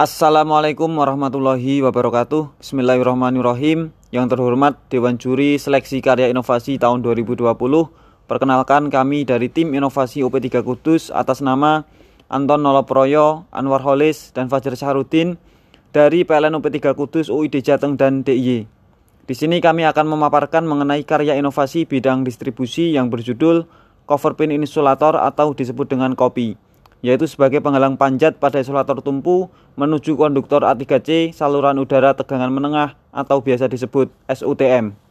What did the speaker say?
Assalamualaikum warahmatullahi wabarakatuh. Bismillahirrahmanirrahim. Yang terhormat Dewan Juri Seleksi Karya Inovasi tahun 2020 Perkenalkan kami dari tim Inovasi UP3 Kudus atas nama Anton Noloproyo, Anwar Holis, dan Fajar Syahrudin dari PLN UP3 Kudus, UID Jateng, dan DIY. Di sini kami akan memaparkan mengenai karya inovasi bidang distribusi yang berjudul Cover Pin Insulator atau disebut dengan kopi yaitu sebagai penghalang panjat pada isolator tumpu menuju konduktor A3C saluran udara tegangan menengah atau biasa disebut SUTM.